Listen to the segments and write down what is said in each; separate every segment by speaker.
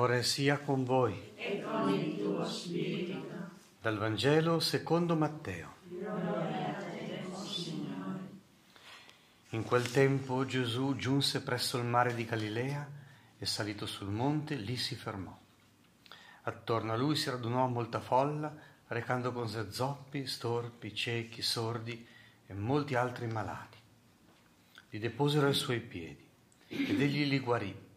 Speaker 1: Signore sia con voi.
Speaker 2: E con il tuo spirito.
Speaker 1: Dal Vangelo secondo Matteo.
Speaker 2: Gloria a te, Signore.
Speaker 1: In quel tempo Gesù giunse presso il mare di Galilea e salito sul monte lì si fermò. Attorno a lui si radunò molta folla, recando con sé zoppi, storpi, ciechi, sordi e molti altri malati. Li deposero ai suoi piedi ed egli li guarì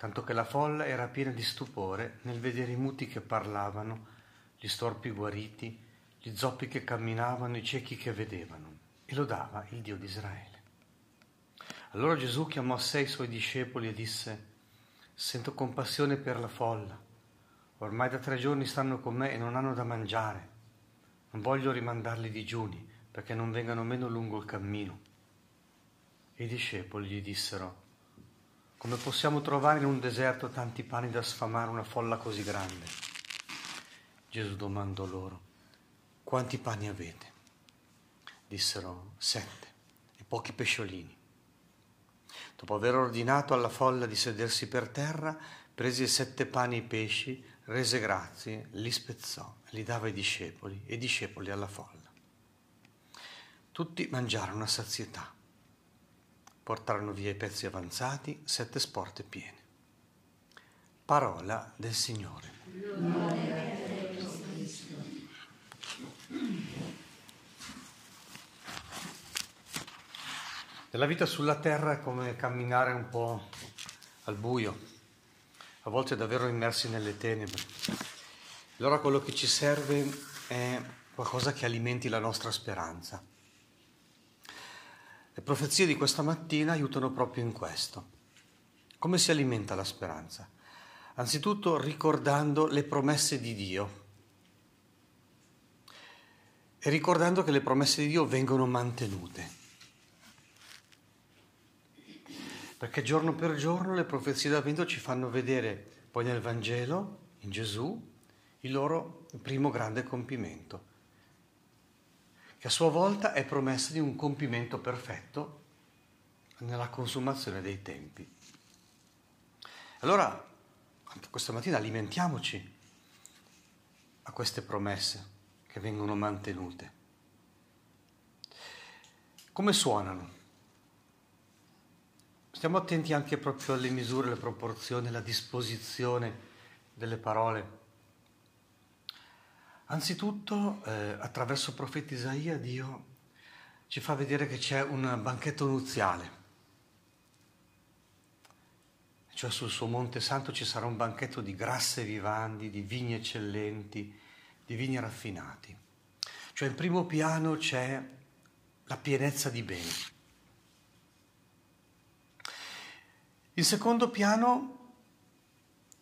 Speaker 1: tanto che la folla era piena di stupore nel vedere i muti che parlavano, gli storpi guariti, gli zoppi che camminavano, i ciechi che vedevano, e lodava il Dio di Israele. Allora Gesù chiamò a sé i suoi discepoli e disse, Sento compassione per la folla, ormai da tre giorni stanno con me e non hanno da mangiare, non voglio rimandarli digiuni perché non vengano meno lungo il cammino. E i discepoli gli dissero, come possiamo trovare in un deserto tanti pani da sfamare una folla così grande? Gesù domandò loro, quanti pani avete? Dissero, sette e pochi pesciolini. Dopo aver ordinato alla folla di sedersi per terra, prese sette pani e pesci, rese grazie, li spezzò, li dava ai discepoli e discepoli alla folla. Tutti mangiarono a sazietà portarono via i pezzi avanzati, sette sporte piene. Parola del Signore. La vita sulla terra è come camminare un po' al buio, a volte davvero immersi nelle tenebre. Allora quello che ci serve è qualcosa che alimenti la nostra speranza le profezie di questa mattina aiutano proprio in questo. Come si alimenta la speranza? Anzitutto ricordando le promesse di Dio e ricordando che le promesse di Dio vengono mantenute. Perché giorno per giorno le profezie d'avvento ci fanno vedere poi nel Vangelo, in Gesù, il loro primo grande compimento che a sua volta è promessa di un compimento perfetto nella consumazione dei tempi. Allora, anche questa mattina alimentiamoci a queste promesse che vengono mantenute. Come suonano? Stiamo attenti anche proprio alle misure, alle proporzioni, alla disposizione delle parole Anzitutto, eh, attraverso il profeta Isaia, Dio ci fa vedere che c'è un banchetto nuziale. Cioè sul suo Monte Santo ci sarà un banchetto di grasse vivanti, di vini eccellenti, di vini raffinati. Cioè in primo piano c'è la pienezza di beni. In secondo piano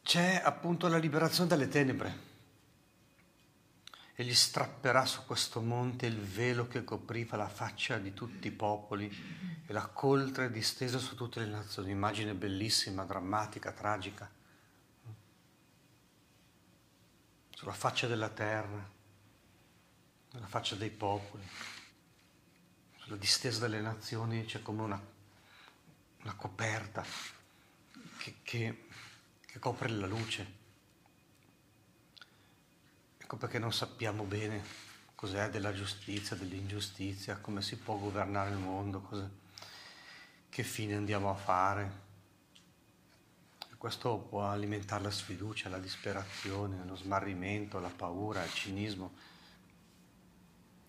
Speaker 1: c'è appunto la liberazione dalle tenebre Egli strapperà su questo monte il velo che copriva la faccia di tutti i popoli e la coltre distesa su tutte le nazioni. Immagine bellissima, drammatica, tragica. Sulla faccia della terra, sulla faccia dei popoli, sulla distesa delle nazioni c'è come una, una coperta che, che, che copre la luce. Ecco perché non sappiamo bene cos'è della giustizia, dell'ingiustizia, come si può governare il mondo, cosa, che fine andiamo a fare. Questo può alimentare la sfiducia, la disperazione, lo smarrimento, la paura, il cinismo.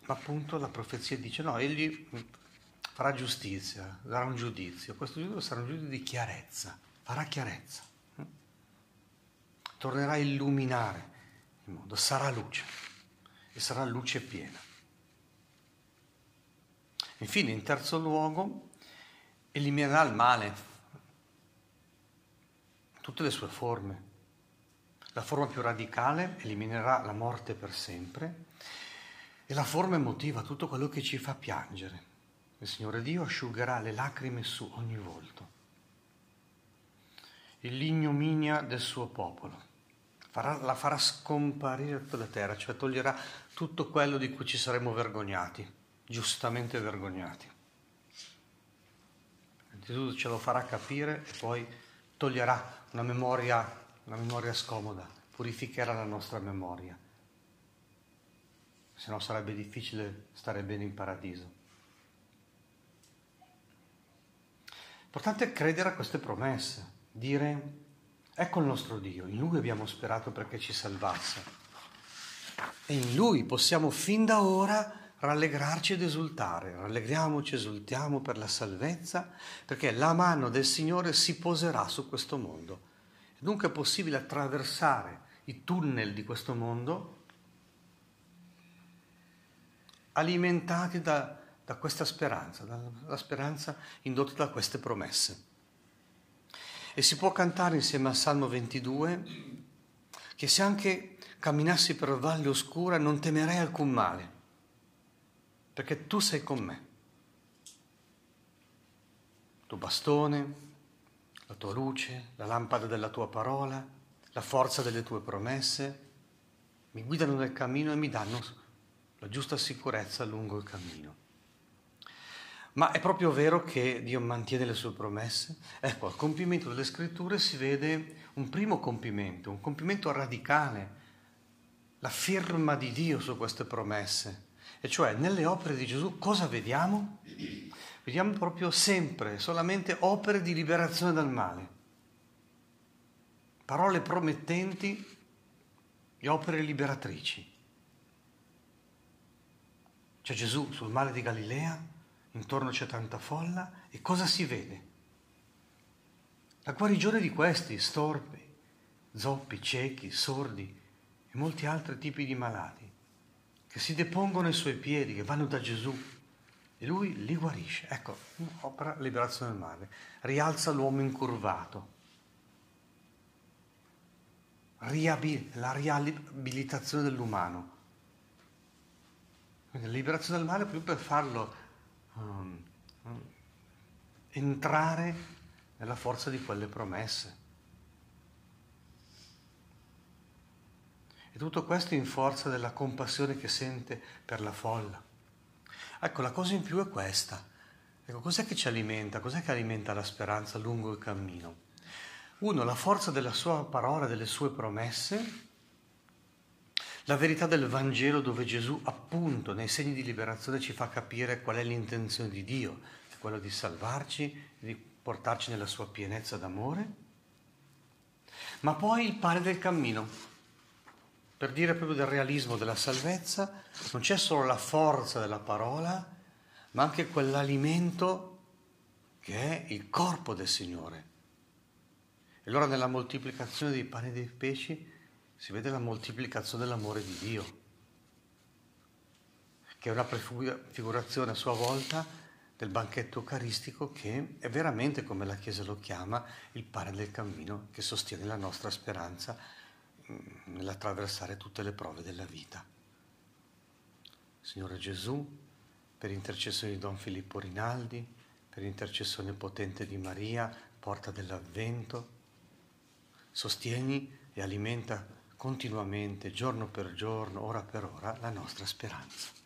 Speaker 1: Ma appunto la profezia dice no, egli farà giustizia, darà un giudizio. Questo giudizio sarà un giudizio di chiarezza, farà chiarezza. Tornerà a illuminare il mondo, sarà luce e sarà luce piena. Infine, in terzo luogo, eliminerà il male, tutte le sue forme. La forma più radicale eliminerà la morte per sempre e la forma emotiva, tutto quello che ci fa piangere. Il Signore Dio asciugherà le lacrime su ogni volto. L'ignominia del suo popolo farà, la farà scomparire dalla terra, cioè toglierà tutto quello di cui ci saremmo vergognati, giustamente vergognati. Gesù ce lo farà capire e poi toglierà una memoria una memoria scomoda, purificherà la nostra memoria, se no sarebbe difficile stare bene in paradiso. L'importante è credere a queste promesse, dire ecco il nostro Dio, in Lui abbiamo sperato perché ci salvasse e in Lui possiamo fin da ora rallegrarci ed esultare, rallegriamoci, esultiamo per la salvezza, perché la mano del Signore si poserà su questo mondo. Dunque è possibile attraversare i tunnel di questo mondo alimentati da da questa speranza, dalla speranza indotta da queste promesse. E si può cantare insieme al Salmo 22 che se anche camminassi per valle oscura non temerei alcun male, perché tu sei con me. Il tuo bastone, la tua luce, la lampada della tua parola, la forza delle tue promesse mi guidano nel cammino e mi danno la giusta sicurezza lungo il cammino. Ma è proprio vero che Dio mantiene le sue promesse? Ecco, al compimento delle scritture si vede un primo compimento, un compimento radicale, la firma di Dio su queste promesse. E cioè nelle opere di Gesù cosa vediamo? Vediamo proprio sempre, solamente opere di liberazione dal male. Parole promettenti e opere liberatrici. C'è Gesù sul mare di Galilea intorno c'è tanta folla e cosa si vede? La guarigione di questi, storpi, zoppi, ciechi, sordi e molti altri tipi di malati, che si depongono ai suoi piedi, che vanno da Gesù e lui li guarisce. Ecco, opera liberazione del male, rialza l'uomo incurvato, la riabilitazione dell'umano. Quindi la liberazione del male proprio per farlo um, entrare nella forza di quelle promesse. E tutto questo in forza della compassione che sente per la folla. Ecco, la cosa in più è questa. Ecco, cos'è che ci alimenta? Cos'è che alimenta la speranza lungo il cammino? Uno, la forza della sua parola, delle sue promesse, la verità del Vangelo dove Gesù appunto nei segni di liberazione ci fa capire qual è l'intenzione di Dio, è quello di salvarci, di portarci nella sua pienezza d'amore, ma poi il pane del cammino. Per dire proprio del realismo della salvezza, non c'è solo la forza della parola, ma anche quell'alimento che è il corpo del Signore. E allora nella moltiplicazione dei pani e dei pesci si vede la moltiplicazione dell'amore di Dio, che è una prefigurazione a sua volta del banchetto eucaristico che è veramente, come la Chiesa lo chiama, il pane del cammino che sostiene la nostra speranza mm, nell'attraversare tutte le prove della vita. Signore Gesù, per intercessione di Don Filippo Rinaldi, per intercessione potente di Maria, porta dell'avvento, sostieni e alimenta continuamente, giorno per giorno, ora per ora, la nostra speranza.